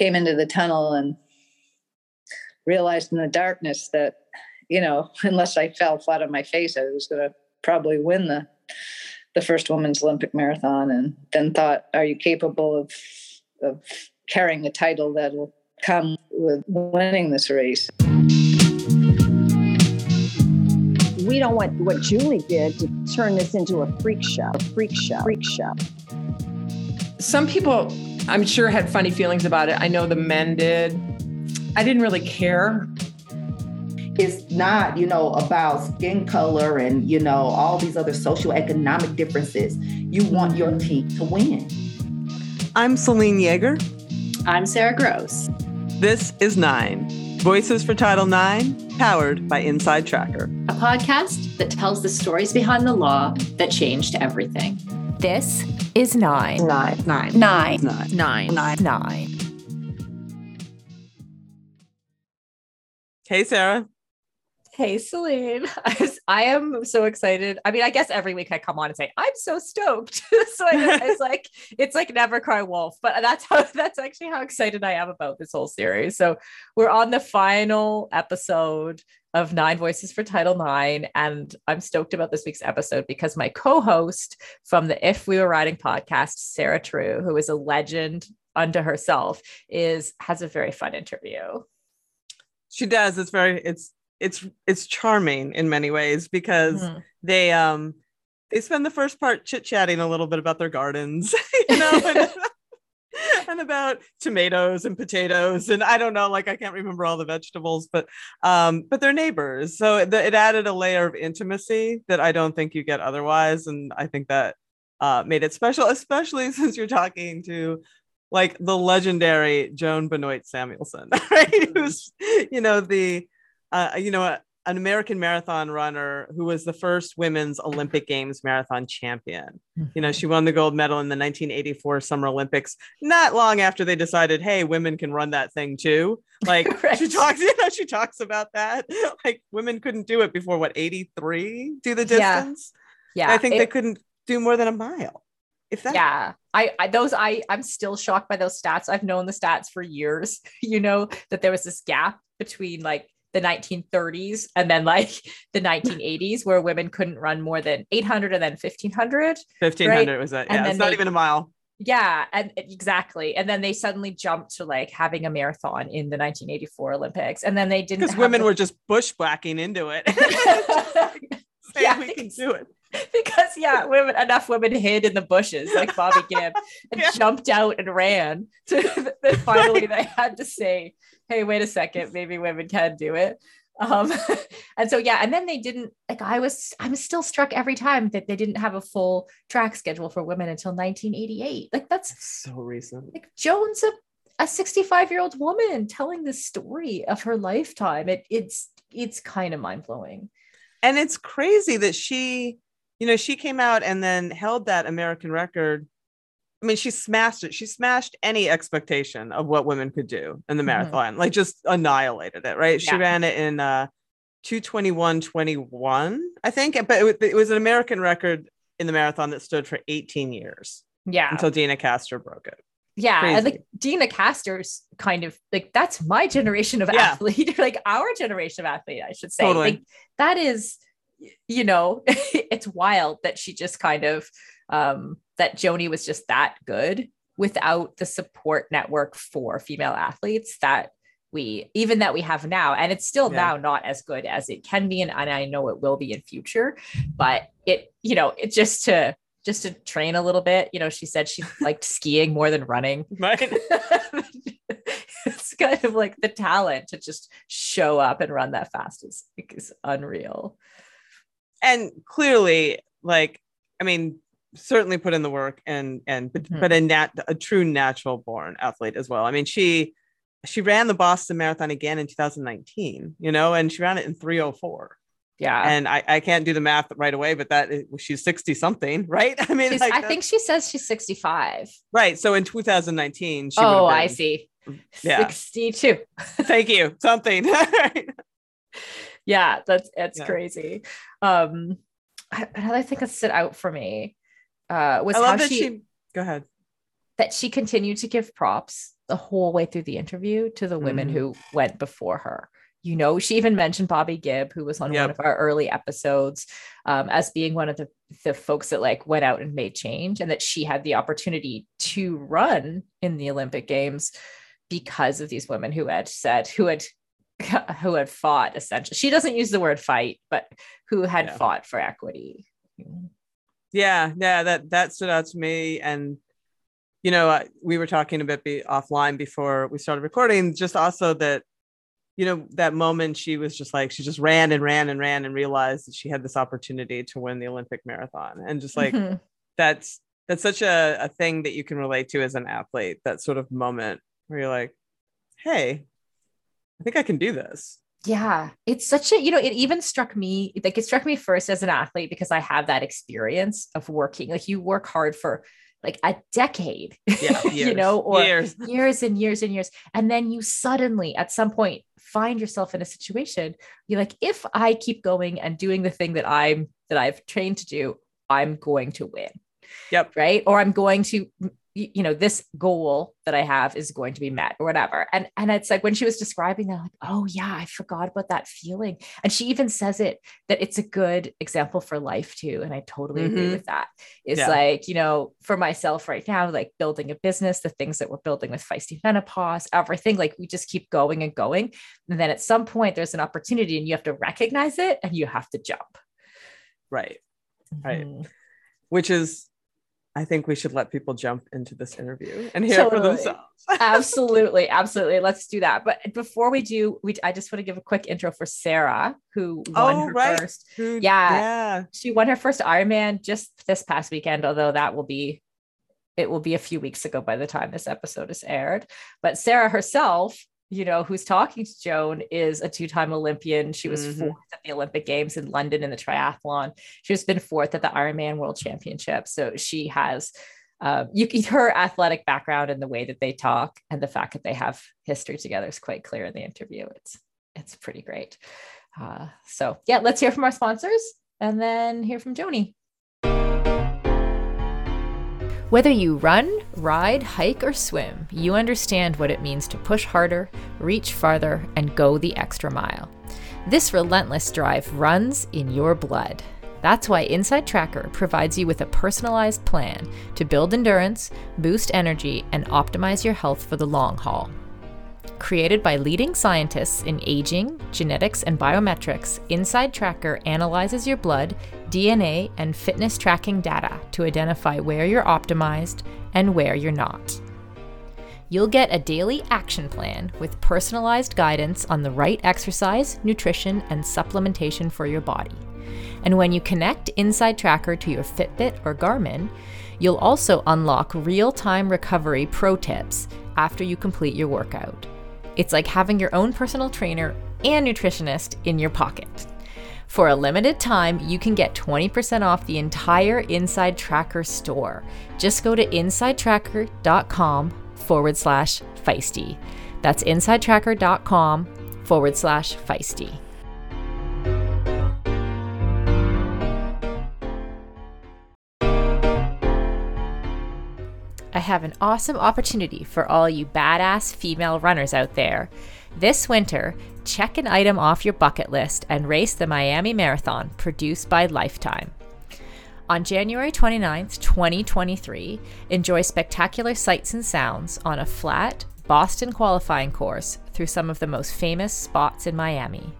came into the tunnel and realized in the darkness that, you know, unless I fell flat on my face, I was going to probably win the the first women's Olympic marathon, and then thought, "Are you capable of of carrying the title that will come with winning this race?" We don't want what Julie did to turn this into a freak show, a freak show, freak show. Some people, I'm sure, had funny feelings about it. I know the men did. I didn't really care it's not, you know, about skin color and, you know, all these other social economic differences. You want your team to win. I'm Selene Yeager. I'm Sarah Gross. This is Nine Voices for Title IX, powered by Inside Tracker, a podcast that tells the stories behind the law that changed everything. This is nine. Nine. Nine. Nine. Nine. Nine. Nine. Hey, Sarah. Hey, Selene. I, I, am so excited. I mean, I guess every week I come on and say, I'm so stoked. so I, it's like, it's like never cry wolf, but that's how, that's actually how excited I am about this whole series. So we're on the final episode of Nine Voices for Title Nine. And I'm stoked about this week's episode because my co host from the If We Were Riding podcast, Sarah True, who is a legend unto herself, is has a very fun interview. She does. It's very, it's, it's it's charming in many ways because mm-hmm. they um they spend the first part chit chatting a little bit about their gardens, you know, and, about tomatoes and potatoes, and I don't know, like I can't remember all the vegetables, but um, but they're neighbors, so it, it added a layer of intimacy that I don't think you get otherwise, and I think that uh, made it special, especially since you're talking to like the legendary Joan Benoit Samuelson, right? Who's you know the uh, you know, an American marathon runner who was the first women's Olympic Games marathon champion. You know, mm-hmm. she won the gold medal in the 1984 Summer Olympics, not long after they decided, hey, women can run that thing too. Like right. she talks, you know, she talks about that. Like women couldn't do it before what 83 do the distance. Yeah. yeah. I think it, they couldn't do more than a mile. If that yeah I, I those I I'm still shocked by those stats. I've known the stats for years, you know, that there was this gap between like the 1930s and then like the 1980s where women couldn't run more than 800 and then 1500 1500 right? was that yeah it's not they, even a mile. Yeah and exactly. And then they suddenly jumped to like having a marathon in the 1984 olympics and then they didn't because women the- were just bushwhacking into it. Yeah, we can do it because yeah, women enough women hid in the bushes like Bobby Gibb and yeah. jumped out and ran. To then finally they had to say, "Hey, wait a second, maybe women can do it." Um, and so yeah, and then they didn't like I was I'm still struck every time that they didn't have a full track schedule for women until 1988. Like that's so recent. Like Joan's a a 65 year old woman telling the story of her lifetime. It it's it's kind of mind blowing. And it's crazy that she you know, she came out and then held that American record. I mean, she smashed it. She smashed any expectation of what women could do in the mm-hmm. marathon, mm-hmm. like just annihilated it, right? Yeah. She ran it in uh 221.21, I think, but it, it was an American record in the marathon that stood for 18 years. Yeah. Until Deena Kastor broke it. Yeah. Crazy. And like Deena Kastor's kind of like that's my generation of yeah. athlete, like our generation of athlete, I should say. Totally. Like that is you know, it's wild that she just kind of um, that Joanie was just that good without the support network for female athletes that we even that we have now. And it's still yeah. now not as good as it can be and, and i know it will be in future. But it you know it just to just to train a little bit you know she said she liked skiing more than running. Right. It's kind of like the talent to just show up and run that fast is, is unreal and clearly like i mean certainly put in the work and and but, mm-hmm. but a nat a true natural born athlete as well. I mean she she ran the boston marathon again in 2019 you know and she ran it in 304 yeah. And i i can't do the math right away but that she's 60 something right? I mean like i think she says she's 65 right. So in 2019 oh been, i see. Yeah. 62 thank you. Something yeah, that's it's yeah. crazy. Um, another thing that stood out for me uh, was how she, she. Go ahead. that she continued to give props the whole way through the interview to the women Mhm. who went before her. You know, she even mentioned Bobby Gibb, who was on Yep. one of our early episodes, um, as being one of the, the folks that like went out and made change, and that she had the opportunity to run in the Olympic Games because of these women who had said, who had who had fought essentially. She doesn't use the word fight, but who had Yeah. fought for equity. yeah yeah that that stood out to me and you know I- we were talking a bit be offline before we started recording just also that you know that moment she was just like she just ran and ran and ran and realized that she had this opportunity to win the olympic marathon and just like Mhm. that's that's such a, a thing that you can relate to as an athlete that sort of moment where you're like hey i think i can do this Yeah, it's such a, you know, it even struck me, like it struck me first as an athlete because I have that experience of working. Like you work hard for like a decade, yeah you know, or years years and years and years. And then you suddenly at some point find yourself in a situation, you're like, if I keep going and doing the thing that I'm, that I've trained to do, I'm going to win. Yep. Right. Or I'm going to, you know, this goal that I have is going to be met or whatever. And, and it's like when she was describing that, like, oh yeah, I forgot about that feeling. And she even says it that it's a good example for life too. And I totally agree Mhm. with that. It's Yeah. like, you know, for myself right now, like building a business, the things that we're building with feisty menopause, everything, like we just keep going and going. And then at some point there's an opportunity and you have to recognize it and you have to jump. right Right. Mhm. which is I think we should let people jump into this interview and hear it for themselves. absolutely absolutely let's do that but before we do we i just want to give a quick intro for sarah who won Oh, her right. first Who- Yeah. Yeah. she won her first ironman just this past weekend although that will be it will be a few weeks ago by the time this episode is aired but sarah herself you know who's talking to joan is a two-time olympian. She was Mhm. fourth at the olympic games in london in the triathlon. She's been fourth at the ironman world championship. So she has uh, you can her athletic background and the way that they talk and the fact that they have history together is quite clear in the interview. It's it's pretty great. Uh, so yeah let's hear from our sponsors and then hear from joanie Whether you run, ride, hike, or swim, you understand what it means to push harder, reach farther, and go the extra mile. This relentless drive runs in your blood. That's why Inside Tracker provides you with a personalized plan to build endurance, boost energy, and optimize your health for the long haul. Created by leading scientists in aging, genetics, and biometrics, Inside Tracker analyzes your blood, DNA, and fitness tracking data to identify where you're optimized and where you're not. You'll get a daily action plan with personalized guidance on the right exercise, nutrition, and supplementation for your body. And when you connect Inside Tracker to your Fitbit or Garmin, you'll also unlock real time recovery pro tips after you complete your workout. It's like having your own personal trainer and nutritionist in your pocket. For a limited time, you can get 20% off the entire Inside Tracker store. Just go to insidetracker.com forward slash feisty. That's insidetracker.com forward slash feisty. I have an awesome opportunity for all you badass female runners out there. This winter, check an item off your bucket list and race the Miami Marathon produced by Lifetime. On January 29th, 2023, enjoy spectacular sights and sounds on a flat, Boston qualifying course through some of the most famous spots in Miami.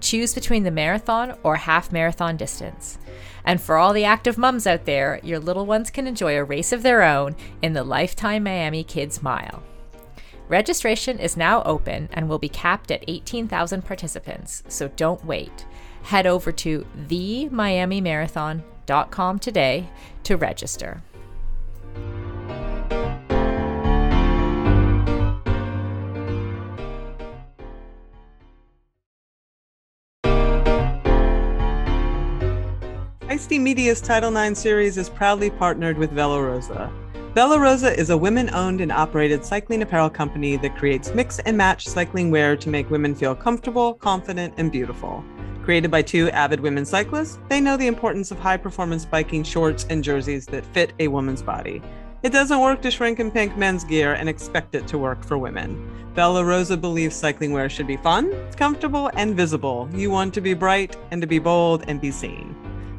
Choose between the marathon or half marathon distance. And for all the active mums out there, your little ones can enjoy a race of their own in the Lifetime Miami Kids Mile. Registration is now open and will be capped at 18,000 participants, so don't wait. Head over to themiamimarathon.com today to register. Feisty Media's Title IX series is proudly partnered with Velo Rosa. Velo Rosa is a women owned and operated cycling apparel company that creates mix and match cycling wear to make women feel comfortable, confident, and beautiful. Created by two avid women cyclists, they know the importance of high performance biking shorts and jerseys that fit a woman's body. It doesn't work to shrink and pink men's gear and expect it to work for women. Velo Rosa believes cycling wear should be fun, comfortable, and visible. You want to be bright and to be bold and be seen.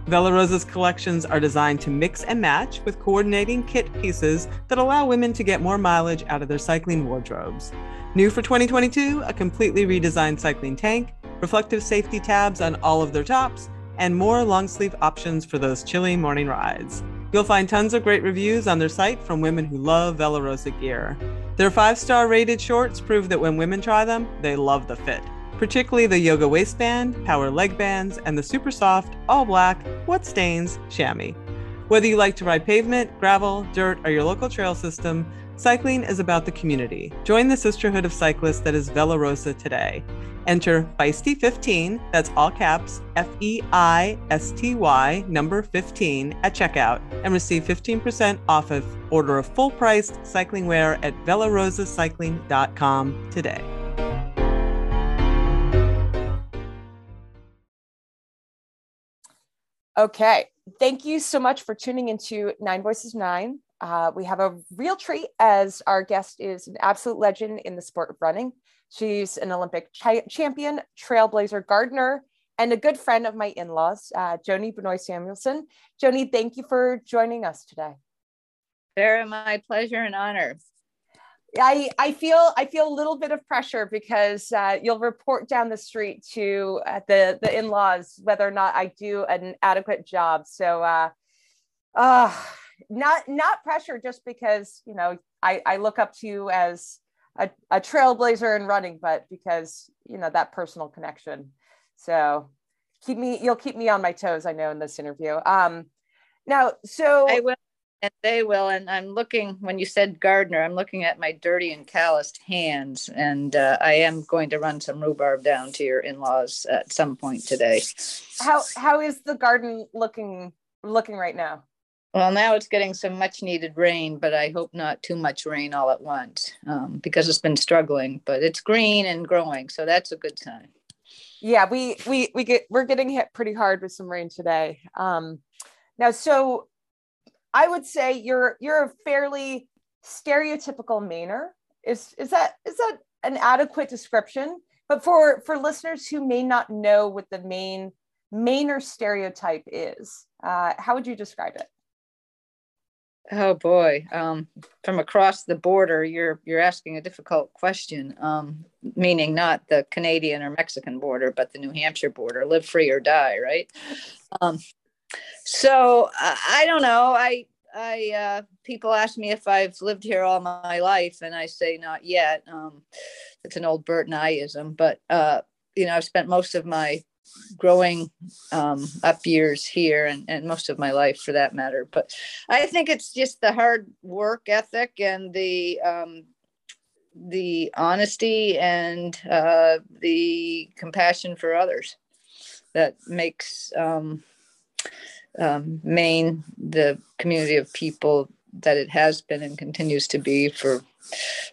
Velo Rosa's collections are designed to mix and match with coordinating kit pieces that allow women to get more mileage out of their cycling wardrobes. New for 2022, a completely redesigned cycling tank, reflective safety tabs on all of their tops, and more long sleeve options for those chilly morning rides. You'll find tons of great reviews on their site from women who love Bella Rosa gear. Their five star rated shorts prove that when women try them, they love the fit, particularly the yoga waistband, power leg bands, and the super soft, all black, what stains chamois. Whether you like to ride pavement, gravel, dirt, or your local trail system, cycling is about the community. Join the sisterhood of cyclists that is Velo Rosa today. Enter Feisty15, that's all caps, F E I S T Y, number 15, at checkout and receive 15% off of order of full priced cycling wear at bellarosacycling.com today. Okay. Thank you so much for tuning into Nine Voices Nine. Uh, we have a real treat as our guest is an absolute legend in the sport of running. She's an Olympic champion, trailblazer gardener, and a good friend of my in-laws, uh, Joanie Benoit Samuelson. Joanie, thank you for joining us today. Very my pleasure and honor. I, I feel I feel a little bit of pressure because uh, you'll report down the street to uh, the the in-laws whether or not I do an adequate job. So uh, uh, not not pressure just because you know I, I look up to you as a, a trailblazer in running, but because you know that personal connection. So keep me, you'll keep me on my toes. I know in this interview. Um, now, so I will, and they will. And I'm looking when you said gardener, I'm looking at my dirty and calloused hands, and uh, I am going to run some rhubarb down to your in-laws at some point today. How how is the garden looking looking right now? Well, now it's getting some much needed rain, but I hope not too much rain all at once um, because it's been struggling. But it's green and growing, so that's a good sign. Yeah, we we we get we're getting hit pretty hard with some rain today. Um, now, so I would say you're you're a fairly stereotypical Mainer. Is is that is that an adequate description? But for for listeners who may not know what the main Mainer stereotype is, uh, how would you describe it? Oh boy, um, from across the border, you're you're asking a difficult question. Um, meaning not the Canadian or Mexican border, but the New Hampshire border. Live free or die, right? Um, so uh, I don't know. I I uh, people ask me if I've lived here all my life, and I say not yet. Um, it's an old Bert Nyeism, but uh, you know I've spent most of my growing um, up years here and, and most of my life for that matter. But I think it's just the hard work ethic and the um, the honesty and uh, the compassion for others that makes um, um, Maine the community of people that it has been and continues to be for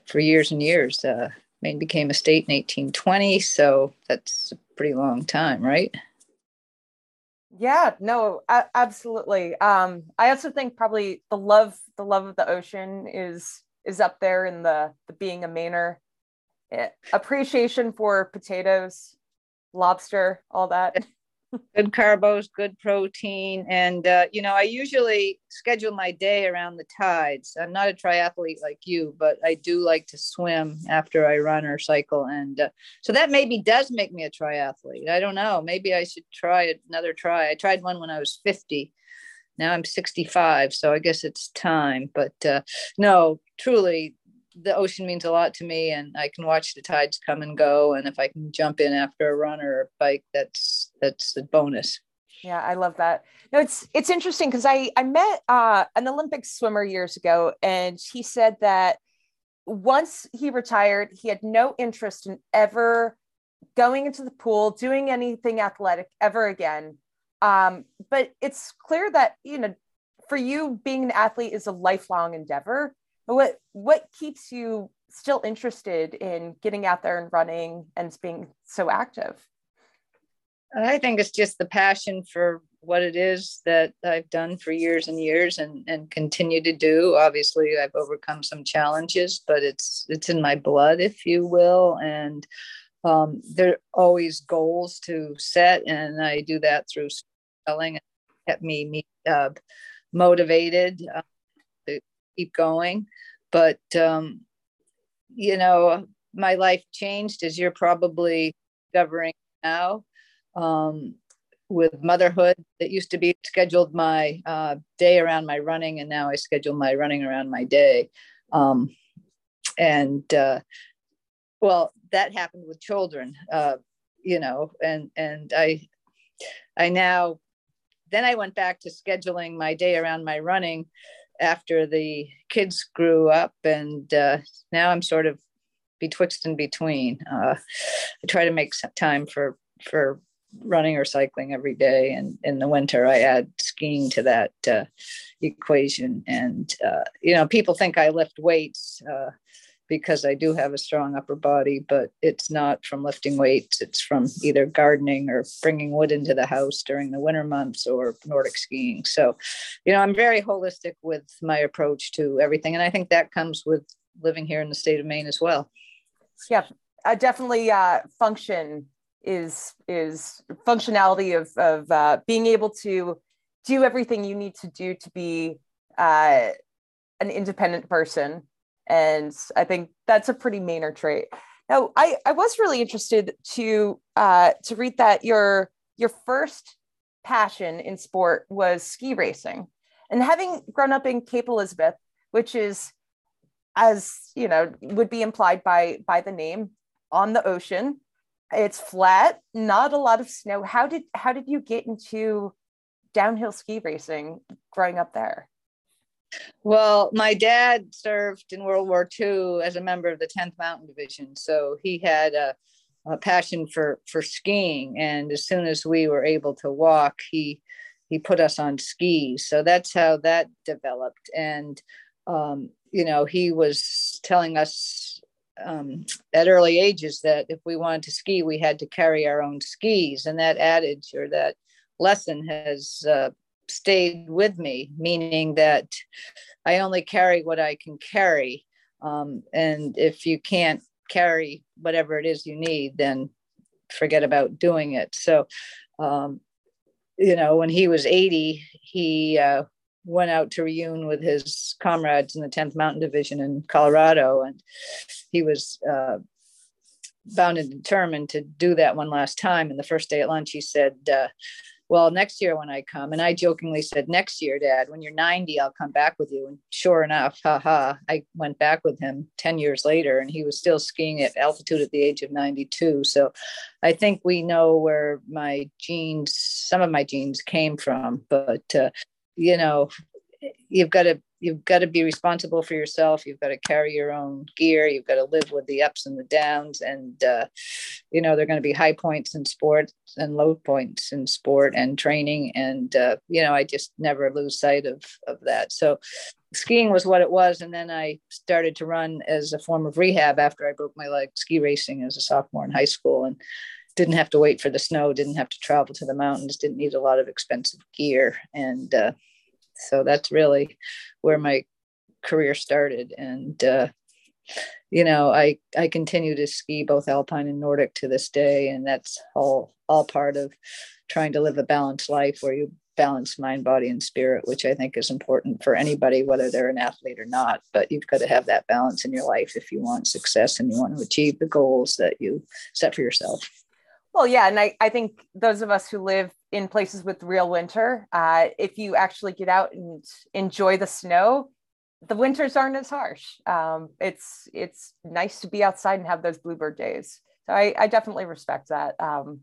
for years and years. Uh, Maine became a state in 1820, so that's a pretty long time, right? Yeah, no, absolutely. Um, I also think probably the love, the love of the ocean is is up there in the the being a Mainer. Eh, appreciation for potatoes, lobster, all that. good carbos, good protein. And, uh, you know, I usually schedule my day around the tides. I'm not a triathlete like you, but I do like to swim after I run or cycle. And uh, so that maybe does make me a triathlete. I don't know. Maybe I should try another try. I tried one when I was 50. Now I'm 65, so I guess it's time. But uh, no, truly, the ocean means a lot to me and I can watch the tides come and go. And if I can jump in after a run or a bike, that's that's a bonus. Yeah, I love that. No, it's it's interesting because I I met uh, an Olympic swimmer years ago, and he said that once he retired, he had no interest in ever going into the pool, doing anything athletic ever again. Um, but it's clear that you know, for you, being an athlete is a lifelong endeavor what what keeps you still interested in getting out there and running and being so active i think it's just the passion for what it is that I've done for years and years and, and continue to do. Obviously, I've overcome some challenges, but it's it's in my blood, if you will. And um, there are always goals to set, and I do that through spelling. It kept me uh, motivated uh, keep going. But um, you know, my life changed as you're probably discovering now. Um, with motherhood. It used to be scheduled my uh, day around my running, and now I schedule my running around my day. Um, and uh, well, that happened with children, uh, you know, and and I, I now, then I went back to scheduling my day around my running after the kids grew up, and uh, now I'm sort of betwixt and between. Uh, I try to make time for for running or cycling every day. And in the winter, I add skiing to that uh, equation. And, uh, you know, people think I lift weights uh, because I do have a strong upper body, but it's not from lifting weights. It's from either gardening or bringing wood into the house during the winter months or Nordic skiing. So, you know, I'm very holistic with my approach to everything. And I think that comes with living here in the state of Maine as well. Yeah, definitely uh, function is is functionality of of uh, being able to do everything you need to do to be uh, an independent person and i think that's a pretty Mainer trait. Now i i was really interested to uh, to read that your your first passion in sport was ski racing. And having grown up in cape elizabeth which is as you know would be implied by by the name on the ocean it's flat not a lot of snow. How did how did you get into downhill ski racing growing up there well my dad served in world war ii as a member of the 10th mountain division so he had a, a passion for for skiing and as soon as we were able to walk he he put us on skis so that's how that developed and um, you know he was telling us um, at early ages that if we wanted to ski, we had to carry our own skis. And that adage or that lesson has uh, stayed with me, meaning that I only carry what I can carry. Um, and if you can't carry whatever it is you need, then forget about doing it. So, um, you know, when he was 80, he uh, went out to reunion with his comrades in the 10th Mountain Division in Colorado. And he was uh, bound and determined to do that one last time. And the first day at lunch, he said, uh, well, next year when I come, and I jokingly said, next year, Dad, when you're 90, I'll come back with you. And sure enough, haha, I went back with him 10 years later, and he was still skiing at altitude at the age of 92. So I think we know where my genes, some of my genes came from, but uh, you know you've got to you've got to be responsible for yourself you've got to carry your own gear you've got to live with the ups and the downs and uh, you know there are going to be high points in sport and low points in sport and training and uh, you know i just never lose sight of of that so skiing was what it was and then i started to run as a form of rehab after i broke my leg ski racing as a sophomore in high school and didn't have to wait for the snow, didn't have to travel to the mountains, didn't need a lot of expensive gear. And uh, so that's really where my career started. And, uh, you know, I, I continue to ski both alpine and Nordic to this day. And that's all, all part of trying to live a balanced life where you balance mind, body, and spirit, which I think is important for anybody, whether they're an athlete or not. But you've got to have that balance in your life if you want success and you want to achieve the goals that you set for yourself. Well, yeah, and I, I think those of us who live in places with real winter, uh, if you actually get out and enjoy the snow, the winters aren't as harsh. Um, it's it's nice to be outside and have those bluebird days. So I, I definitely respect that. Um,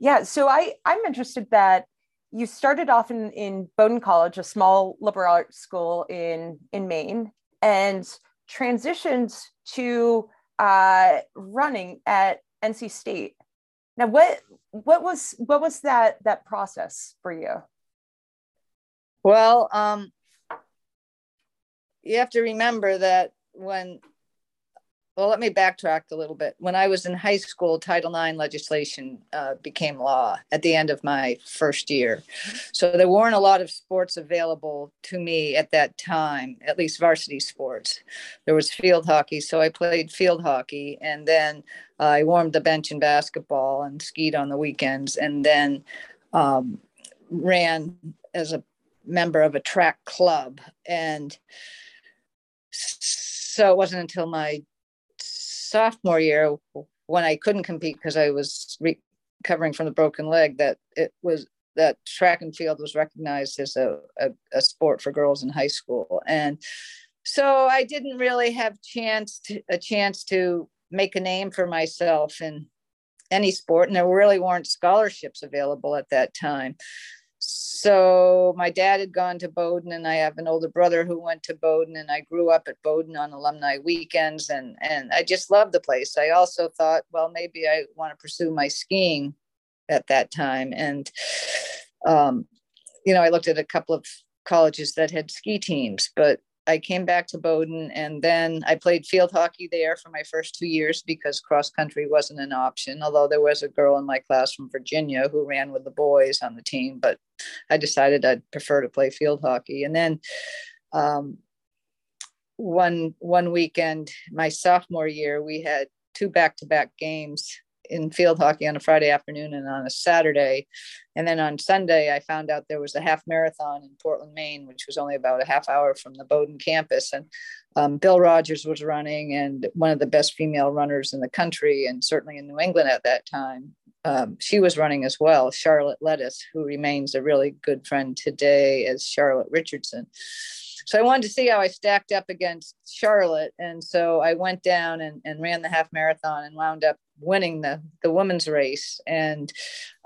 yeah, so I I'm interested that you started off in in Bowdoin College, a small liberal arts school in in Maine, and transitioned to uh, running at NC State. Now, what what was what was that that process for you? Well, um, you have to remember that when well, let me backtrack a little bit. When I was in high school, Title IX legislation uh, became law at the end of my first year. So there weren't a lot of sports available to me at that time, at least varsity sports. There was field hockey. So I played field hockey and then uh, I warmed the bench in basketball and skied on the weekends and then um, ran as a member of a track club. And so it wasn't until my sophomore year when I couldn't compete because I was recovering from the broken leg that it was that track and field was recognized as a, a, a, sport for girls in high school. And so i didn't really have chance to, a chance to make a name for myself in any sport and there really weren't scholarships available at that time so my dad had gone to Bowdoin, and I have an older brother who went to Bowdoin, and I grew up at Bowdoin on alumni weekends, and and I just loved the place. I also thought, well, maybe I want to pursue my skiing at that time, and um, you know, I looked at a couple of colleges that had ski teams, but I came back to Bowdoin and then I played field hockey there for my first two years because cross country wasn't an option. Although there was a girl in my class from Virginia who ran with the boys on the team, but I decided I'd prefer to play field hockey. And then um, one one weekend, my sophomore year, we had two back to back games in field hockey on a Friday afternoon and on a Saturday. And then on Sunday, I found out there was a half marathon in Portland, Maine, which was only about a half hour from the Bowdoin campus. And um, Bill Rodgers was running, and one of the best female runners in the country, and certainly in New England at that time. Um, she was running as well, Charlotte Lettis, who remains a really good friend today as Charlotte Richardson. So I wanted to see how I stacked up against Charlotte. And so I went down and, and ran the half marathon and wound up winning the, the women's race. And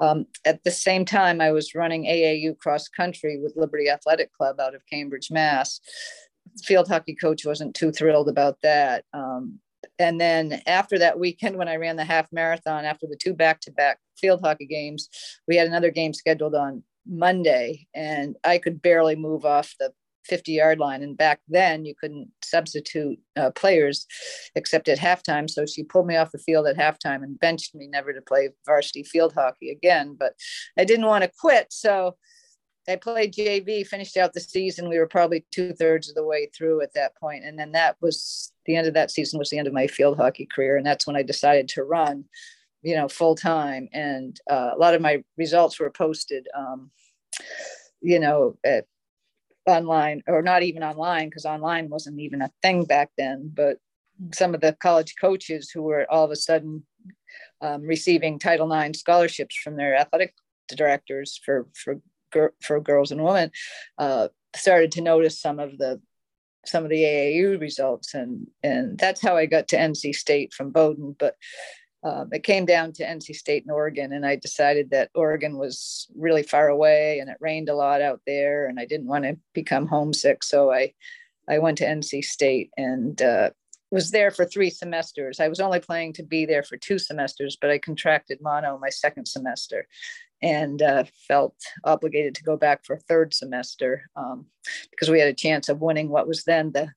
um, at the same time, I was running AAU cross country with Liberty Athletic Club out of Cambridge, Mass. field hockey coach wasn't too thrilled about that. Um, and then after that weekend, when I ran the half marathon, after the two back to back field hockey games, we had another game scheduled on Monday, and I could barely move off the 50 yard line. And back then, you couldn't substitute uh, players except at halftime. So she pulled me off the field at halftime and benched me never to play varsity field hockey again. But I didn't want to quit. So I played JV, finished out the season. We were probably two thirds of the way through at that point. And then that was the end of that season, was the end of my field hockey career. And that's when I decided to run you know full time and uh, a lot of my results were posted um, you know at online or not even online because online wasn't even a thing back then but some of the college coaches who were all of a sudden um, receiving title ix scholarships from their athletic directors for for for girls and women uh, started to notice some of the some of the AAU results and and that's how I got to NC State from Bowdoin but um, it came down to NC State and Oregon, and I decided that Oregon was really far away, and it rained a lot out there, and I didn't want to become homesick, so I I went to NC State and uh, was there for three semesters. I was only planning to be there for two semesters, but I contracted mono my second semester, and uh, felt obligated to go back for a third semester um, because we had a chance of winning what was then the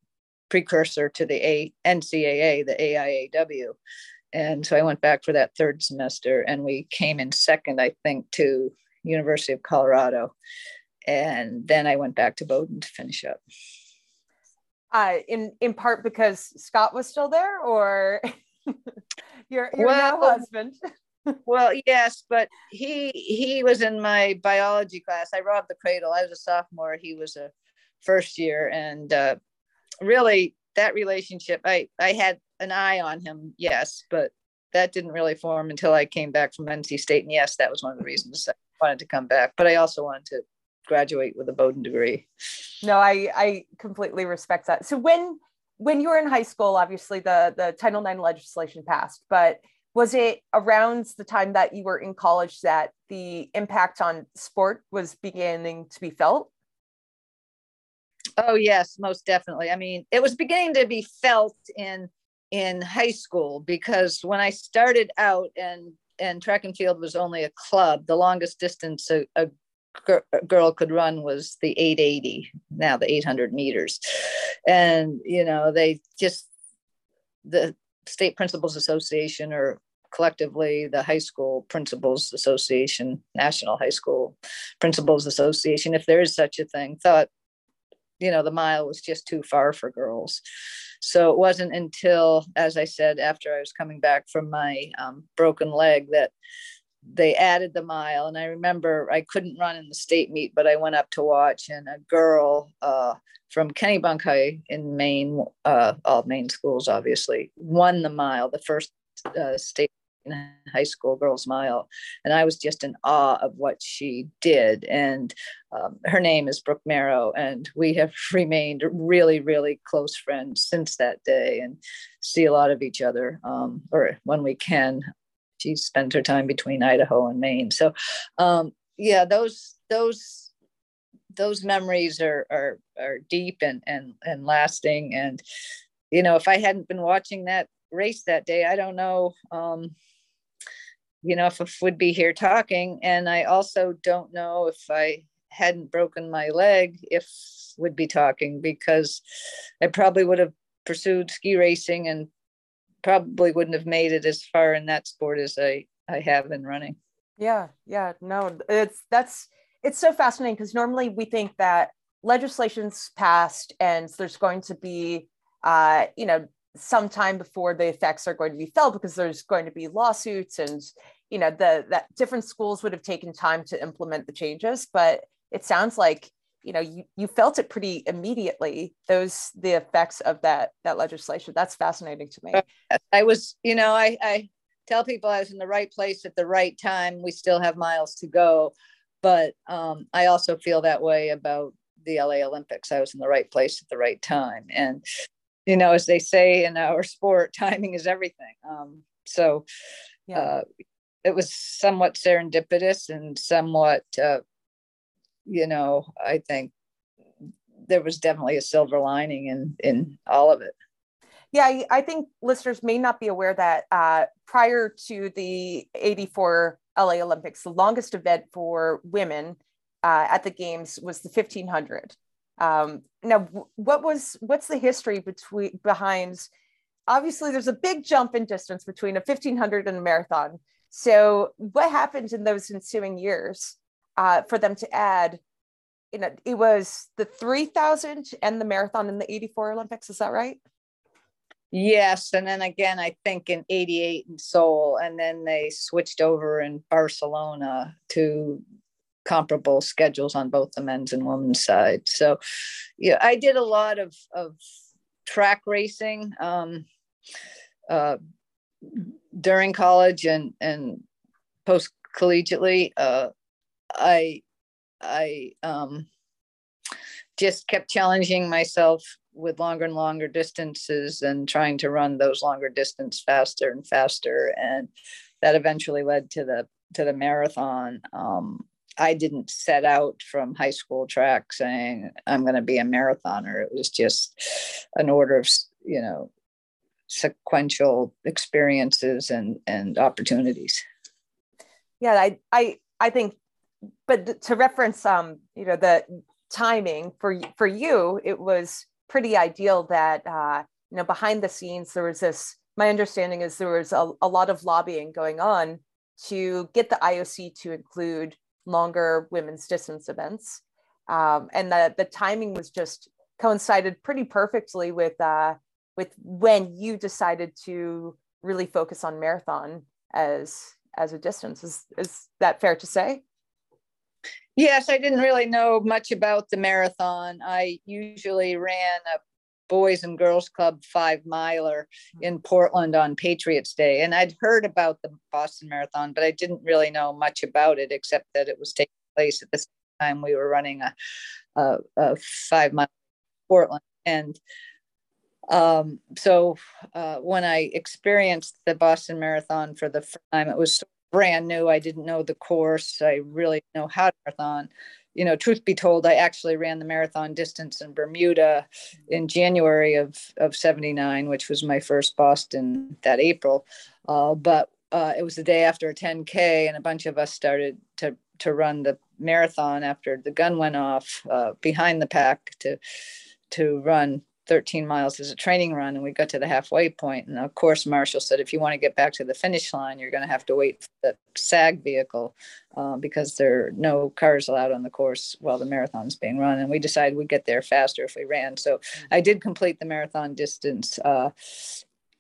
precursor to the a- NCAA, the AIAW and so I went back for that third semester, and we came in second, I think, to University of Colorado, and then I went back to Bowdoin to finish up. Uh, in in part because Scott was still there, or your your well, now husband. well, yes, but he he was in my biology class. I robbed the cradle. I was a sophomore. He was a first year, and uh, really that relationship, I I had an eye on him, yes, but that didn't really form until I came back from NC State. And yes, that was one of the reasons I wanted to come back. But I also wanted to graduate with a Bowdoin degree. No, I I completely respect that. So when when you were in high school, obviously the the Title IX legislation passed, but was it around the time that you were in college that the impact on sport was beginning to be felt? Oh yes, most definitely. I mean, it was beginning to be felt in in high school because when I started out and and track and field was only a club, the longest distance a, a, girl could run was the 880, now the 800 meters. And, you know, they just, the, state principals association or collectively the high school principals association national high school principals association if there is such a thing thought you know the mile was just too far for girls. So it wasn't until as i said after i was coming back from my um, broken leg that they added the mile. And i remember i couldn't run in the state meet but i went up to watch and a girl uh, from kennebunk high in maine uh, all maine schools obviously won the mile the first uh, state high school girls mile. And i was just in awe of what she did. And um, her name is brooke marrow and we have remained really really close friends since that day and see a lot of each other um, or when we can. She spends her time between idaho and maine. So um, yeah those those those memories are are are deep and and and lasting. And you know if i hadn't been watching that race that day i don't know um, you know, if I would be here talking. And I also don't know if I hadn't broken my leg, if would be talking because I probably would have pursued ski racing and probably wouldn't have made it as far in that sport as I, I have in running. Yeah, yeah, no, it's that's it's so fascinating because normally we think that legislation's passed and there's going to be uh, you know, some time before the effects are going to be felt because there's going to be lawsuits and you know the that different schools would have taken time to implement the changes. But it sounds like you know you, you felt it pretty immediately those the effects of that that legislation. That's fascinating to me. I was you know i i tell people i was in the right place at the right time. We still have miles to go. But um, i also feel that way about the la olympics. I was in the right place at the right time. And you know as they say in our sport timing is everything. Um, so yeah. uh, it was somewhat serendipitous and somewhat uh, you know i think there was definitely a silver lining in in all of it. Yeah i think listeners may not be aware that uh, prior to the 84 la olympics the longest event for women uh, at the games was the 1500 um, now what was what's the history between behind obviously there's a big jump in distance between a 1500 and a marathon so, what happened in those ensuing years uh, for them to add? You know, it was the 3000 and the marathon in the 84 Olympics. Is that right? Yes. And then again, I think in 88 in Seoul, and then they switched over in Barcelona to comparable schedules on both the men's and women's side. So, yeah, I did a lot of, of track racing. Um, uh, during college and and post collegiately, uh, I I um, just kept challenging myself with longer and longer distances and trying to run those longer distance faster and faster, and that eventually led to the to the marathon. Um, I didn't set out from high school track saying I'm going to be a marathoner. It was just an order of you know sequential experiences and and opportunities yeah i i i think but to reference um you know the timing for for you it was pretty ideal that uh you know behind the scenes there was this my understanding is there was a, a lot of lobbying going on to get the ioc to include longer women's distance events. Um, and the, the timing was just coincided pretty perfectly with uh, with when you decided to really focus on marathon as as a distance. Is is that fair to say? Yes i didn't really know much about the marathon. I usually ran a boys and girls club five miler in portland on patriots day and i'd heard about the boston marathon but i didn't really know much about it except that it was taking place at the same time we were running a, a, a five mile portland and um, so uh, when I experienced the Boston Marathon for the first time, it was brand new. I didn't know the course. I really know how to marathon. You know, truth be told, I actually ran the marathon distance in Bermuda in January of, of 79, which was my first Boston that April. Uh, but uh, it was the day after a 10K, and a bunch of us started to, to run the marathon after the gun went off uh, behind the pack to, to run 13 miles as a training run and we got to the halfway point and of course marshall said if you want to get back to the finish line you're going to have to wait for the sag vehicle uh, because there are no cars allowed on the course while the marathon's being run and we decided we'd get there faster if we ran. So i did complete the marathon distance uh,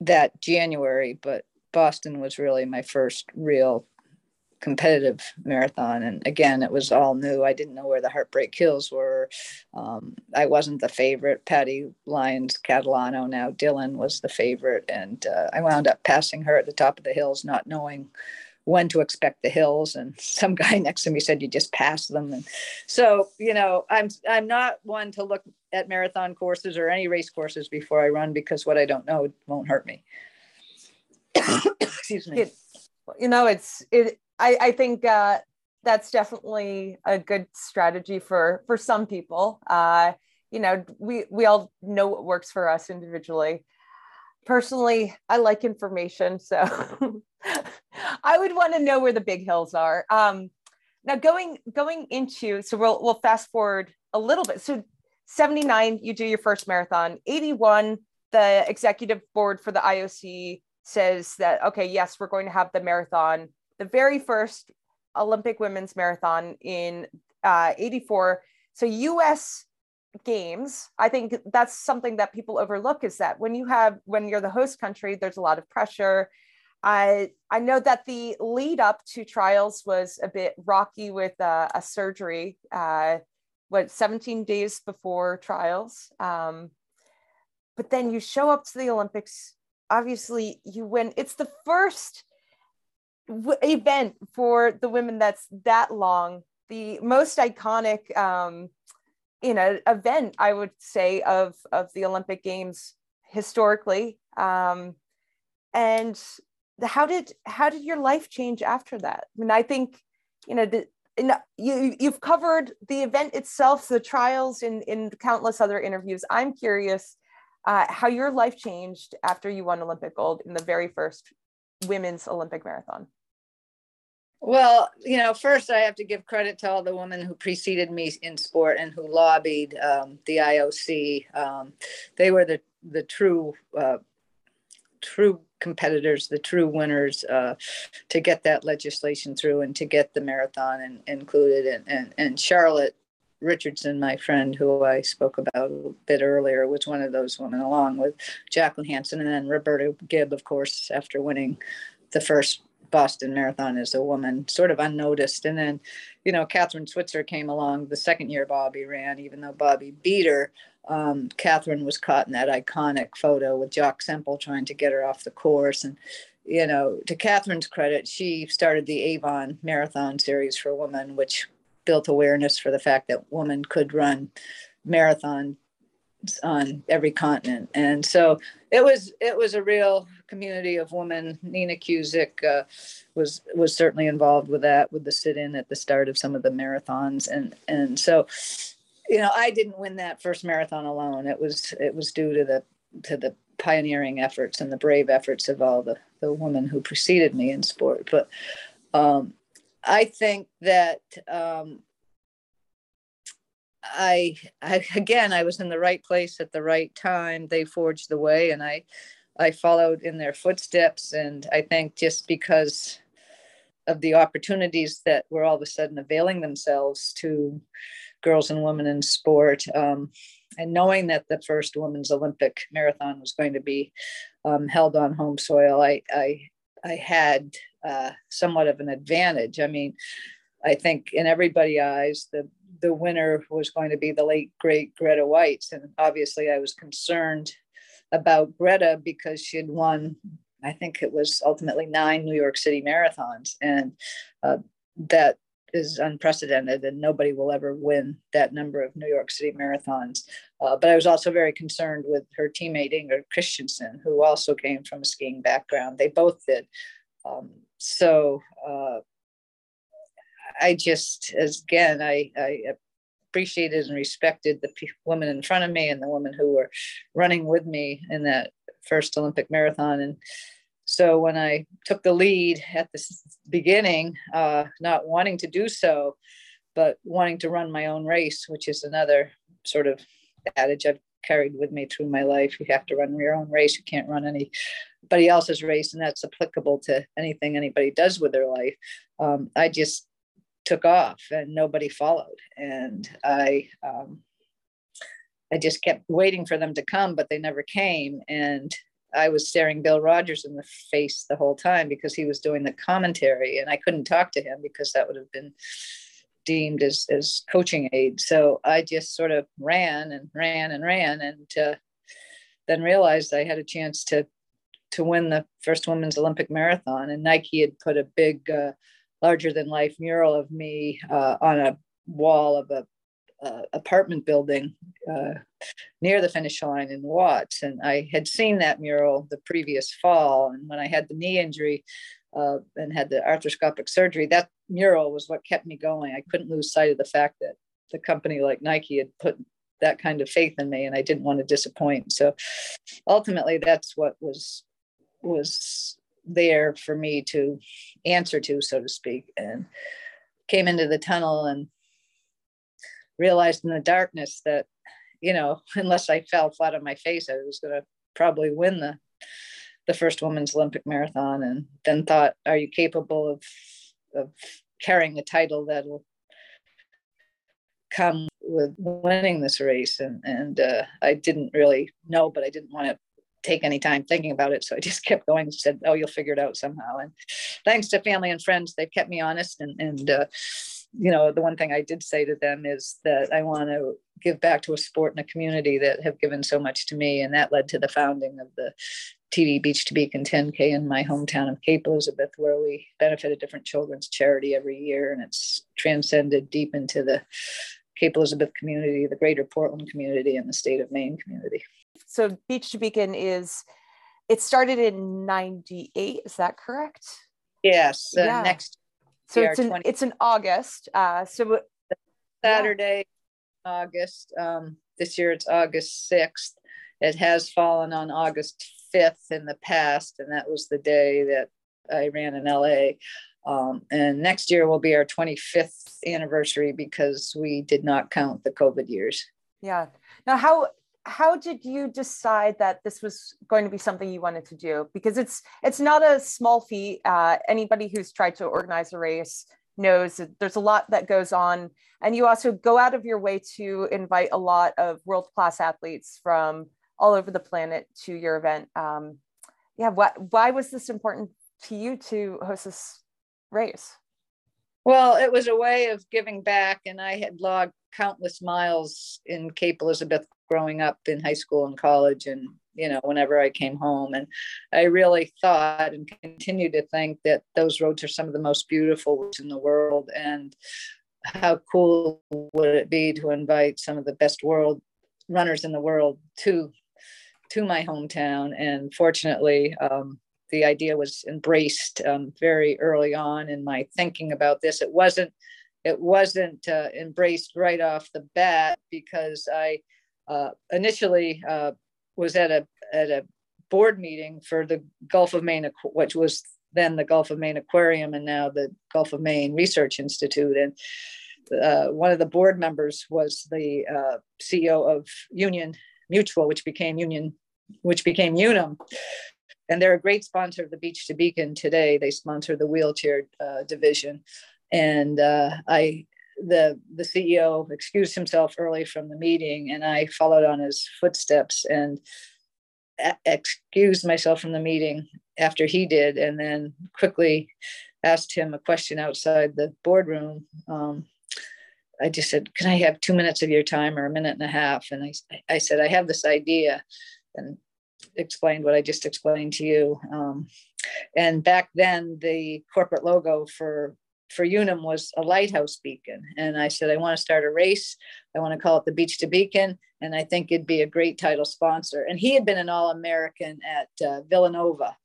that january but boston was really my first real competitive marathon. And again, it was all new. I didn't know where the Heartbreak Hills were. Um, I wasn't the favorite. Patti Lyons Catalano, now Dillon, was the favorite. And uh, I wound up passing her at the top of the hills, not knowing when to expect the hills and some guy next to me said you just pass them and so you know i'm i'm not one to look at marathon courses or any race courses before i run because what i don't know won't hurt me excuse me it, you know it's it I, I think uh, that's definitely a good strategy for for some people. Uh, you know, we we all know what works for us individually. Personally, I like information, so I would want to know where the big hills are. Um, now, going going into so we'll we'll fast forward a little bit. So, seventy nine, you do your first marathon. Eighty one, the executive board for the IOC says that okay, yes, we're going to have the marathon the very first Olympic women's marathon in uh, 84. So US games, I think that's something that people overlook is that when you have, when you're the host country, there's a lot of pressure. I, I know that the lead up to trials was a bit rocky with uh, a surgery, uh, what, 17 days before trials. Um, but then you show up to the Olympics, obviously you win. It's the first w- event for the women that's that long. The most iconic um you know event i would say of of the olympic games historically um and how did how did your life change after that? I mean i think you know the you you've covered the event itself the trials in in countless other interviews. I'm curious uh, how your life changed after you won olympic gold in the very first women's olympic marathon well, you know, first I have to give credit to all the women who preceded me in sport and who lobbied um, the IOC. Um, they were the the true uh, true competitors, the true winners uh, to get that legislation through and to get the marathon in, included. And, and, and Charlotte Richardson, my friend who I spoke about a bit earlier, was one of those women, along with Jacqueline Hansen and then Roberta Gibb, of course, after winning the first Boston Marathon as a woman, sort of unnoticed. And then, you know, Kathrine Switzer came along the second year Bobbi ran, even though Bobbi beat her. Um, Kathrine was caught in that iconic photo with Jock Semple trying to get her off the course. And, you know, to Kathrine's credit, she started the Avon Marathon Series for Women, which built awareness for the fact that women could run marathon on every continent. And so it was it was a real community of women. Nina Kuscsik uh, was was certainly involved with that, with the sit-in at the start of some of the marathons, and and so you know I didn't win that first marathon alone. It was it was due to the to the pioneering efforts and the brave efforts of all the the women who preceded me in sport. But um, I think that um, I, I again I was in the right place at the right time. They forged the way and I I followed in their footsteps and I think just because of the opportunities that were all of a sudden availing themselves to girls and women in sport um, and knowing that the first women's Olympic marathon was going to be um, held on home soil, I I, I had uh, somewhat of an advantage. I mean, I think in everybody's eyes, the the winner was going to be the late great Greta Waitz, and obviously I was concerned about Greta because she had won. I think it was ultimately nine New York City marathons, and uh, that is unprecedented, and nobody will ever win that number of New York City marathons. Uh, but I was also very concerned with her teammate Ingrid Kristiansen, who also came from a skiing background. They both did. Um, so uh, I just, as again, I, I appreciated and respected the women in front of me and the women who were running with me in that first Olympic marathon. And so when I took the lead at the beginning, uh, not wanting to do so, but wanting to run my own race, which is another sort of adage I've carried with me through my life. You have to run your own race. You can't run anybody else's race, and that's applicable to anything anybody does with their life. Um, I just took off, and nobody followed, and I. Um, I just kept waiting for them to come, but they never came. And I was staring Bill Rodgers in the face the whole time because he was doing the commentary, and I couldn't talk to him because that would have been deemed as, as coaching aid. So I just sort of ran and ran and ran and uh, then realized I had a chance to to win the first women's Olympic marathon. And Nike had put a big, uh, larger than life mural of me uh, on a wall of a uh, apartment building uh, near the finish line in Watts. And I had seen that mural the previous fall. And when I had the knee injury, uh, and had the arthroscopic surgery, that mural was what kept me going. I couldn't lose sight of the fact that the company like Nike had put that kind of faith in me, and I didn't want to disappoint. So ultimately, that's what was was there for me to answer to, so to speak, and came into the tunnel and realized in the darkness that you know unless i fell flat on my face i was going to probably win the the first women's Olympic marathon, and then thought, are you capable of of carrying a title that'll come with winning this race? And and uh, I didn't really know, but I didn't want to take any time thinking about it, so I just kept going. And said, oh, you'll figure it out somehow. And thanks to family and friends, they've kept me honest and and. Uh, you know, the one thing I did say to them is that I want to give back to a sport and a community that have given so much to me. And that led to the founding of the TD Beach to Beacon 10K in my hometown of Cape Elizabeth, where we benefit a different children's charity every year. And it's transcended deep into the Cape Elizabeth community, the greater Portland community, and the state of Maine community. So, Beach to Beacon is, it started in 98, is that correct? Yes, uh, yeah. next so it's in, 20- it's in August. Uh, so Saturday, yeah. August. Um, this year it's August 6th. It has fallen on August 5th in the past, and that was the day that I ran in LA. Um, and next year will be our 25th anniversary because we did not count the COVID years. Yeah. Now, how how did you decide that this was going to be something you wanted to do? Because it's it's not a small feat. Uh, anybody who's tried to organize a race knows there's a lot that goes on, and you also go out of your way to invite a lot of world class athletes from all over the planet to your event. Um, yeah, what, why was this important to you to host this race? Well, it was a way of giving back, and I had logged countless miles in Cape Elizabeth growing up in high school and college, and you know, whenever I came home. And I really thought and continue to think that those roads are some of the most beautiful in the world. And how cool would it be to invite some of the best world runners in the world to to my hometown. And fortunately, um, the idea was embraced um, very early on in my thinking about this. It wasn't it wasn't uh, embraced right off the bat because I uh, initially uh, was at a at a board meeting for the Gulf of Maine, which was then the Gulf of Maine Aquarium and now the Gulf of Maine Research Institute. And uh, one of the board members was the uh, CEO of Union Mutual, which became Union, which became Unum. And they're a great sponsor of the Beach to Beacon today. They sponsor the wheelchair uh, division. And uh, I, the the CEO excused himself early from the meeting, and I followed on his footsteps and a- excused myself from the meeting after he did, and then quickly asked him a question outside the boardroom. Um, I just said, Can I have two minutes of your time or a minute and a half? And I, I said, I have this idea and explained what I just explained to you. Um, and back then, the corporate logo for for Unum was a lighthouse beacon. And I said, I want to start a race. I want to call it the Beach to Beacon. And I think it'd be a great title sponsor. And he had been an All American at uh, Villanova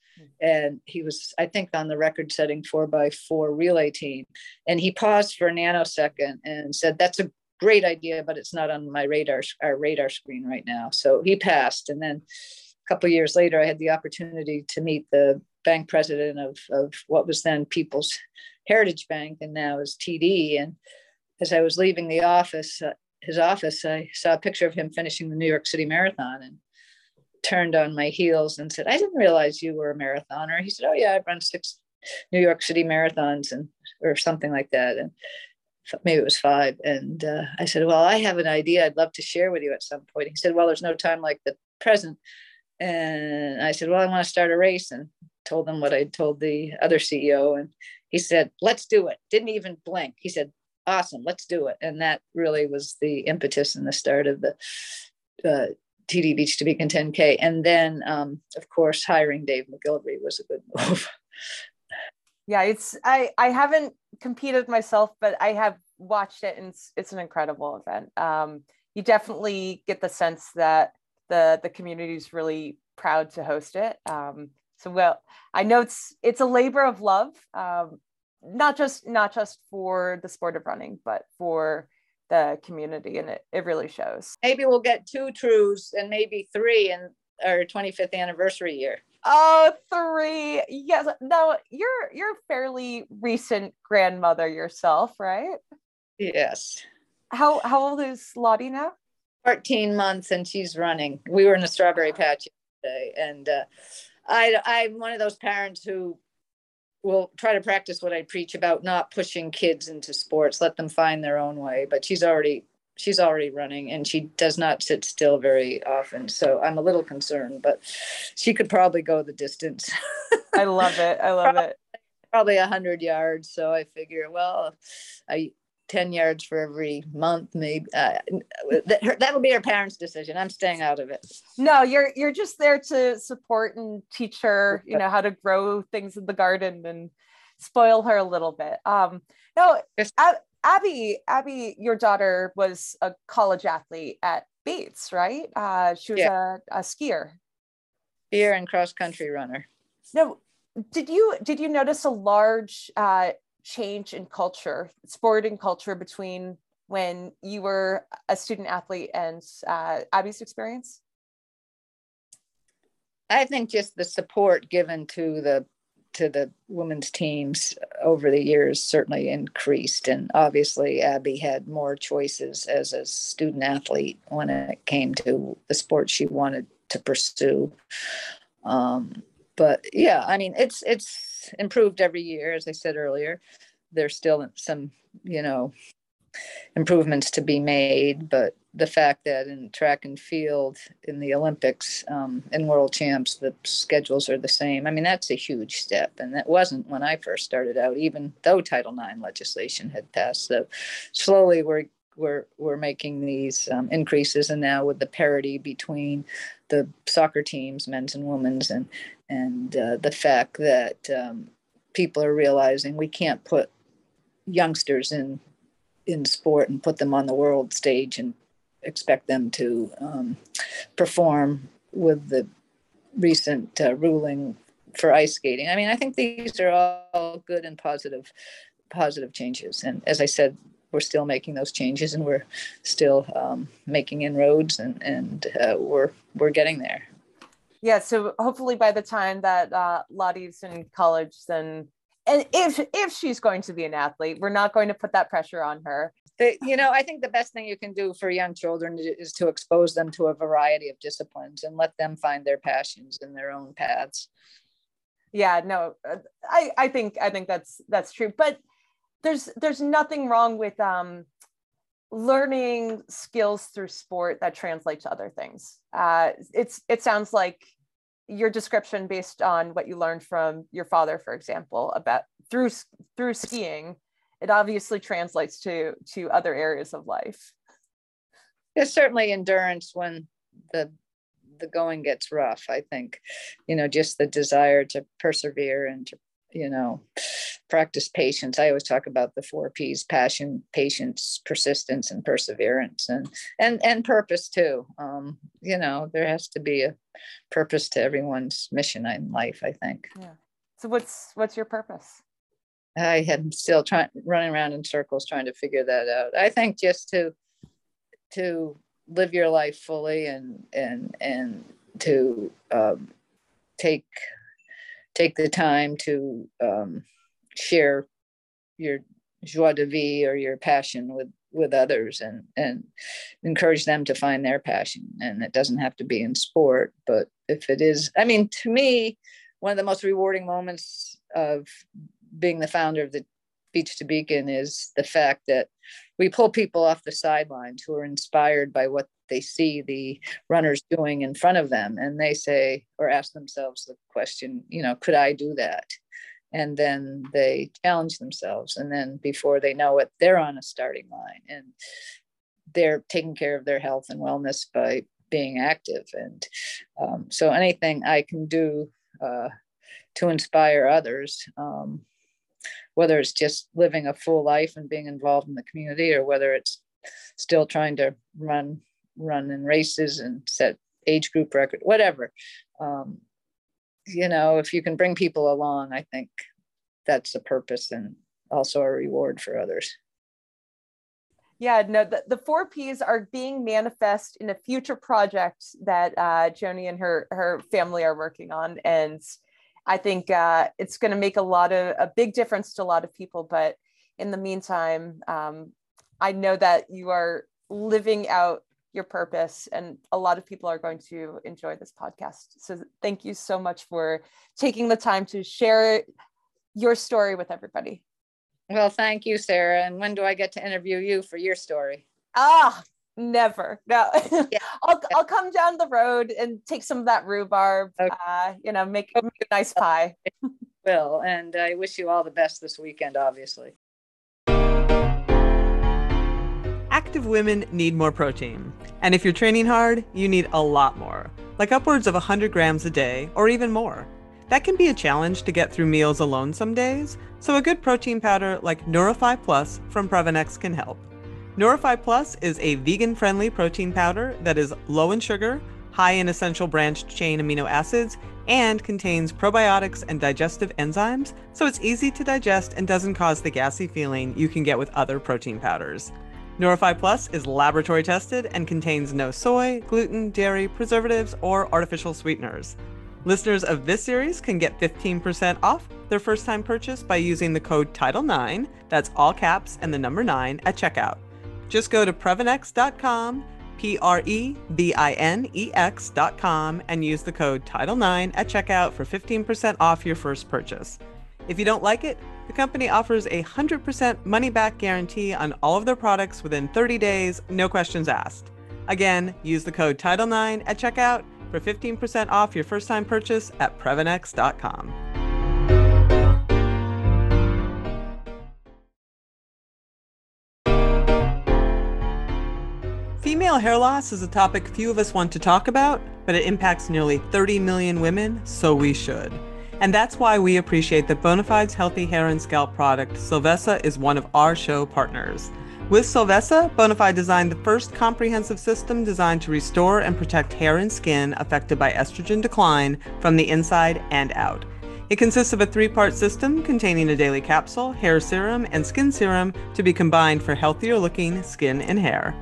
and he was i think on the record setting four by four relay team and he paused for a nanosecond and said that's a great idea but it's not on my radar our radar screen right now so he passed and then a couple years later i had the opportunity to meet the bank president of, of what was then people's heritage bank and now is td and as i was leaving the office uh, his office, I saw a picture of him finishing the New York City Marathon and turned on my heels and said, I didn't realize you were a marathoner. He said, Oh, yeah, I've run six New York City marathons and or something like that. And maybe it was five. And uh, I said, Well, I have an idea I'd love to share with you at some point. He said, Well, there's no time like the present. And I said, Well, I want to start a race and told him what I told the other CEO. And he said, Let's do it. Didn't even blink. He said, Awesome, let's do it. And that really was the impetus and the start of the uh, TD Beach to Beacon 10K. And then, um, of course, hiring Dave McGillivray was a good move. yeah, it's I I haven't competed myself, but I have watched it, and it's, it's an incredible event. Um, you definitely get the sense that the the community is really proud to host it. Um, so well, I know it's it's a labor of love, um, not just not just for the sport of running, but for the community, and it, it really shows. Maybe we'll get two trues and maybe three in our 25th anniversary year. Oh, three. Yes. No, you're you're a fairly recent grandmother yourself, right? Yes. How how old is Lottie now? 14 months and she's running. We were in a strawberry patch today and uh, I I'm one of those parents who will try to practice what I preach about not pushing kids into sports, let them find their own way. But she's already she's already running and she does not sit still very often. So I'm a little concerned, but she could probably go the distance. I love it. I love probably, it. Probably a hundred yards. So I figure, well, I 10 yards for every month maybe uh, that, that'll be her parents decision. I'm staying out of it. No you're you're just there to support and teach her you know how to grow things in the garden and spoil her a little bit. Um no Ab- abby abby your daughter was a college athlete at bates right? Uh she was yeah. a, a skier. Skier and cross country runner. No did you did you notice a large uh change in culture, sporting culture between when you were a student athlete and uh, Abby's experience? I think just the support given to the to the women's teams over the years certainly increased, and obviously Abby had more choices as a student athlete when it came to the sport she wanted to pursue. Um, but yeah, I mean, it's it's improved every year, as I said earlier. There's still some, you know, improvements to be made, but the fact that in track and field, in the Olympics, um, in world champs, the schedules are the same. I mean, that's a huge step, and that wasn't when I first started out, even though Title IX legislation had passed. So slowly, we're we're we're making these um, increases, and now with the parity between the soccer teams, men's and women's, and and uh, the fact that um, people are realizing we can't put youngsters in in sport and put them on the world stage and expect them to um, perform with the recent uh, ruling for ice skating. I mean, I think these are all good and positive positive changes. And as I said, we're still making those changes and we're still um, making inroads and and uh, we're we're getting there. Yeah so hopefully by the time that uh, lottie's in college then and if if she's going to be an athlete we're not going to put that pressure on her. You know i think the best thing you can do for young children is to expose them to a variety of disciplines and let them find their passions in their own paths. Yeah no uh, i i think i think that's that's true but there's there's nothing wrong with um learning skills through sport that translate to other things. Uh, it's it sounds like your description based on what you learned from your father, for example, about through through skiing. It obviously translates to to other areas of life. There's certainly endurance when the the going gets rough. I think, you know, just the desire to persevere and to you know practice patience. I always talk about the four p's passion patience persistence and perseverance and and and purpose too. Um you know there has to be a purpose to everyone's mission in life i think. Yeah. So what's what's your purpose? I am still trying running around in circles trying to figure that out. I think just to to live your life fully and and and to um, take take the time to um, share your joie de vie or your passion with with others and and encourage them to find their passion. And it doesn't have to be in sport but if it is i mean to me one of the most rewarding moments of being the founder of the beach to beacon is the fact that we pull people off the sidelines who are inspired by what they see the runners doing in front of them. And they say or ask themselves the question you know could i do that and then they challenge themselves and then before they know it they're on a starting line and they're taking care of their health and wellness by being active and um, so anything i can do uh, to inspire others um, whether it's just living a full life and being involved in the community or whether it's still trying to run run in races and set age group record whatever um, you know, if you can bring people along, I think that's a purpose and also a reward for others. Yeah, no, the, the four P's are being manifest in a future project that uh, Joanie and her her family are working on, and I think uh, it's going to make a lot of a big difference to a lot of people. But in the meantime, um, I know that you are living out your purpose and a lot of people are going to enjoy this podcast. So thank you so much for taking the time to share your story with everybody. Well thank you sarah. And when do i get to interview you for your story? Ah never. No. Yeah. I'll, I'll come down the road and take some of that rhubarb okay. uh, you know make, make a nice pie. Will and i wish you all the best this weekend obviously active women need more protein. And if you're training hard, you need a lot more, like upwards of 100 grams a day or even more. That can be a challenge to get through meals alone some days, so a good protein powder like Nourify Plus from Previnex can help. Nourify Plus is a vegan friendly protein powder that is low in sugar, high in essential branched chain amino acids, and contains probiotics and digestive enzymes, so it's easy to digest and doesn't cause the gassy feeling you can get with other protein powders. Nourify Plus is laboratory tested and contains no soy, gluten, dairy, preservatives, or artificial sweeteners. Listeners of this series can get 15% off their first time purchase by using the code TITLE9, that's all caps and the number 9, at checkout. Just go to Previnex.com, P R E V I N E X.com, and use the code TITLE9 at checkout for 15% off your first purchase. If you don't like it, the company offers a 100% money back guarantee on all of their products within 30 days, no questions asked. Again, use the code TITLE9 at checkout for 15% off your first time purchase at Previnex.com. Female hair loss is a topic few of us want to talk about, but it impacts nearly 30 million women, so we should. And that's why we appreciate that Bonafide's healthy hair and scalp product, Solvessa, is one of our show partners. With Solvessa, Bonafide designed the first comprehensive system designed to restore and protect hair and skin affected by estrogen decline from the inside and out. It consists of a three part system containing a daily capsule, hair serum, and skin serum to be combined for healthier looking skin and hair.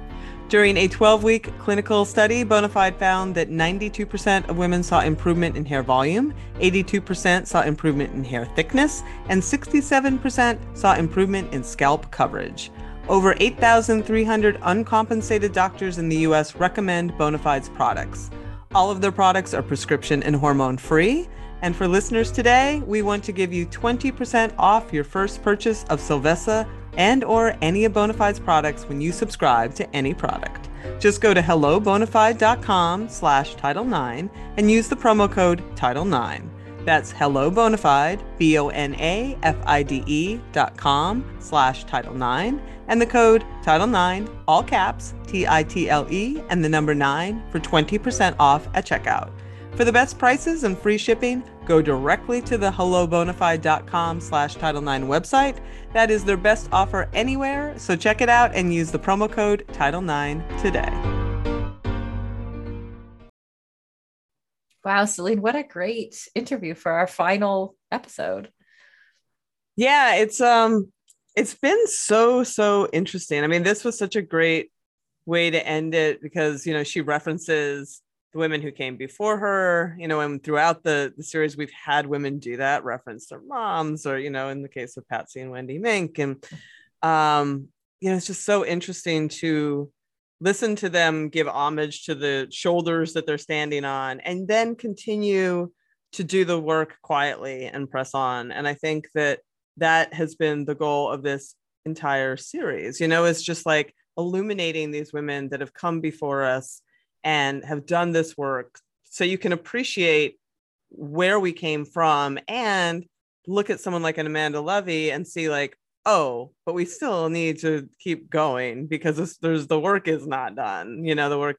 During a 12 week clinical study, Bonafide found that 92% of women saw improvement in hair volume, 82% saw improvement in hair thickness, and 67% saw improvement in scalp coverage. Over 8,300 uncompensated doctors in the US recommend Bonafide's products. All of their products are prescription and hormone free. And for listeners today, we want to give you 20% off your first purchase of Solvessa and or any of Bonafide's products when you subscribe to any product. Just go to hellobonafide.com slash Title 9 and use the promo code Title 9. That's hellobonafide, B-O-N-A-F-I-D-E dot com slash Title 9 and the code Title 9, all caps, T-I-T-L-E and the number 9 for 20% off at checkout. For the best prices and free shipping, go directly to the hellobonafide.com slash Title 9 website. That is their best offer anywhere, so check it out and use the promo code Title 9 today. Wow, Selene, what a great interview for our final episode. Yeah, it's um it's been so so interesting. I mean, this was such a great way to end it because, you know, she references the women who came before her, you know, and throughout the, the series, we've had women do that, reference their moms, or, you know, in the case of Patsy and Wendy Mink. And um, you know, it's just so interesting to listen to them give homage to the shoulders that they're standing on and then continue to do the work quietly and press on. And I think that that has been the goal of this entire series. You know, it's just like illuminating these women that have come before us and have done this work so you can appreciate where we came from and look at someone like an Amanda Levy and see like, oh, but we still need to keep going because this, there's the work is not done. You know, the work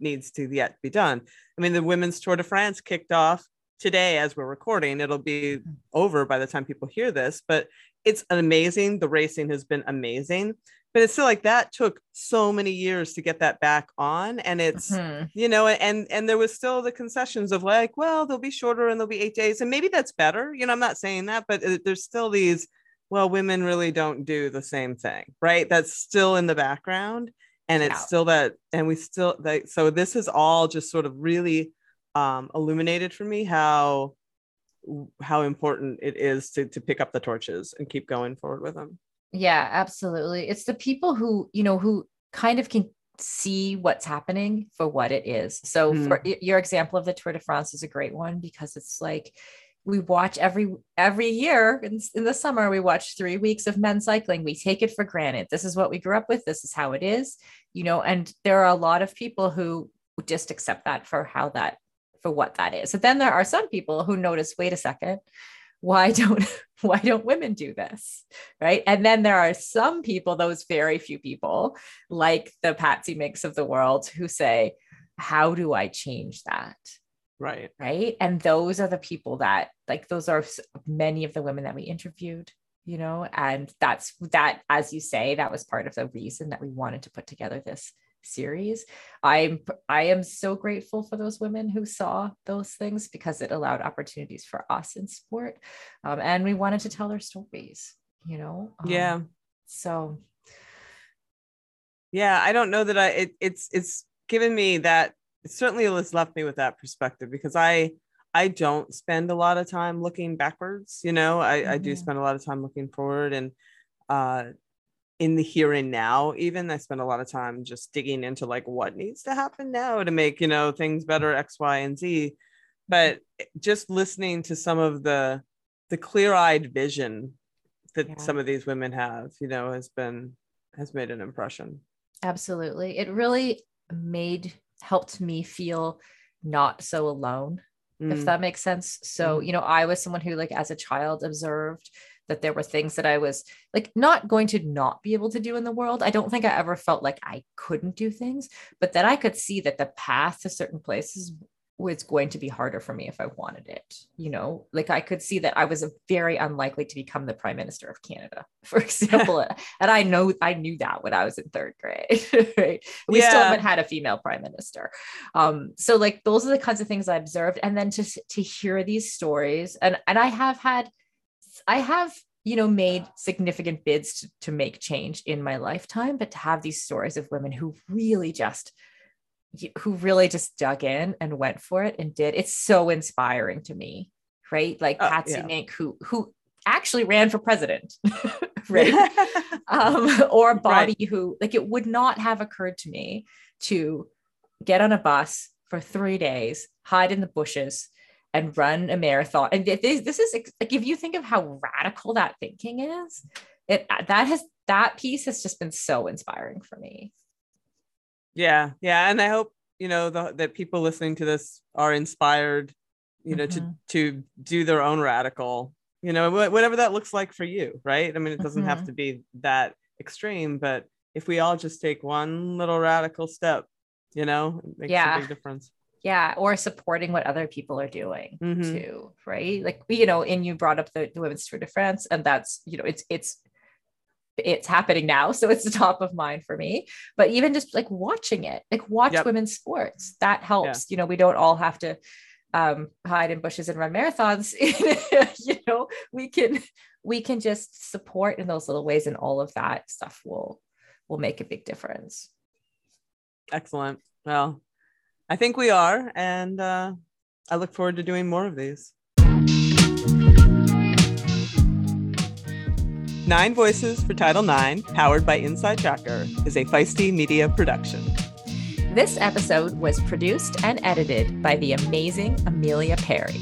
needs to yet be done. I mean, the women's Tour de France kicked off today as we're recording. It'll be mm-hmm. over by the time people hear this, but it's amazing. The racing has been amazing but it's still like that took so many years to get that back on and it's mm-hmm. you know and and there was still the concessions of like well they'll be shorter and they'll be eight days and maybe that's better you know i'm not saying that but there's still these well women really don't do the same thing right that's still in the background and it's yeah. still that and we still like so this is all just sort of really um illuminated for me how how important it is to to pick up the torches and keep going forward with them yeah, absolutely. It's the people who, you know, who kind of can see what's happening for what it is. So mm. for your example of the Tour de France is a great one because it's like we watch every every year in, in the summer we watch 3 weeks of men's cycling. We take it for granted. This is what we grew up with. This is how it is, you know, and there are a lot of people who just accept that for how that for what that is. So then there are some people who notice, wait a second, why don't why don't women do this? Right? And then there are some people those very few people like the patsy mix of the world who say how do i change that? Right. Right? And those are the people that like those are many of the women that we interviewed you know? And that's that as you say that was part of the reason that we wanted to put together this series i'm i am so grateful for those women who saw those things because it allowed opportunities for us in sport um, and we wanted to tell their stories you know um, yeah so yeah i don't know that i it, it's it's given me that it certainly has left me with that perspective because i i don't spend a lot of time looking backwards you know i mm-hmm. i do mm-hmm. spend a lot of time looking forward and uh in the here and now even i spend a lot of time just digging into like what needs to happen now to make you know things better x y and z but just listening to some of the the clear-eyed vision that yeah. some of these women have you know has been has made an impression absolutely it really made helped me feel not so alone mm. if that makes sense so mm. you know i was someone who like as a child observed that there were things that I was like not going to not be able to do in the world. I don't think I ever felt like I couldn't do things, but that I could see that the path to certain places was going to be harder for me if I wanted it. You know, like I could see that I was very unlikely to become the prime minister of Canada, for example. and I know I knew that when I was in third grade. right. We yeah. still haven't had a female prime minister. Um, so like those are the kinds of things I observed. And then to to hear these stories, and and I have had I have, you know, made significant bids to, to make change in my lifetime, but to have these stories of women who really just who really just dug in and went for it and did it's so inspiring to me right like uh, patsy yeah. mink who who actually ran for president right um, or bobbi right. who like it would not have occurred to me to get on a bus for three days hide in the bushes and run a marathon. And this, this is like if you think of how radical that thinking is, it that has that piece has just been so inspiring for me. Yeah, yeah, and I hope you know the, that people listening to this are inspired, you know, mm-hmm. to to do their own radical, you know, whatever that looks like for you, right? I mean, it doesn't mm-hmm. have to be that extreme, but if we all just take one little radical step, you know, it makes yeah. a big difference yeah or supporting what other people are doing mm-hmm. too right like you know and you brought up the, the women's tour de france and that's you know it's it's it's happening now so it's the top of mind for me but even just like watching it like watch yep. women's sports that helps yeah. you know we don't all have to um, hide in bushes and run marathons you know we can we can just support in those little ways and all of that stuff will will make a big difference excellent well I think we are. And uh, I look forward to doing more of these. Nine Voices for Title IX, powered by Inside Tracker, is a feisty media production. This episode was produced and edited by the amazing Amelia Perry.